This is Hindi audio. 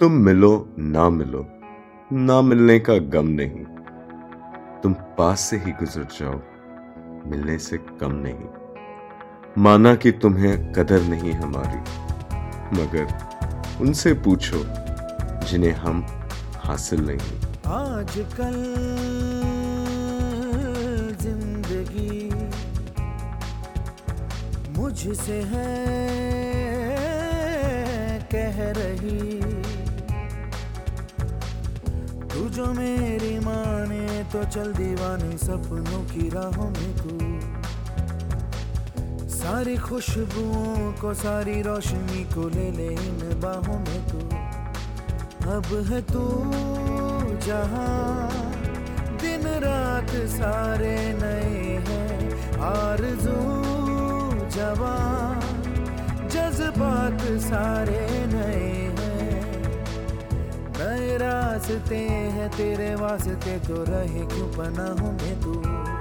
तुम मिलो, ना मिलो। ना मिलने का गम नहीं। तुम पास से ही गुजर जाओ, मिलने से कम नहीं। माना कि तुम्हें कदर नहीं हमारी, मगर उनसे पूछो, जिन्हें हम हासिल नहीं। आजकल ज़िंदगी मुझसे है। तू जो मेरी माने तो चल दीवानी सपनों की राहों में तू। सारी खुशबुओं को, सारी रोशनी को ले ले इन बाहों में तू। अब है तू जहाँ दिन रात सारे नए हैं, आरज़ू जवां जज्बात सारे रास्ते हैं तेरे वास्ते तो रहे क्यों हूँ मैं तू?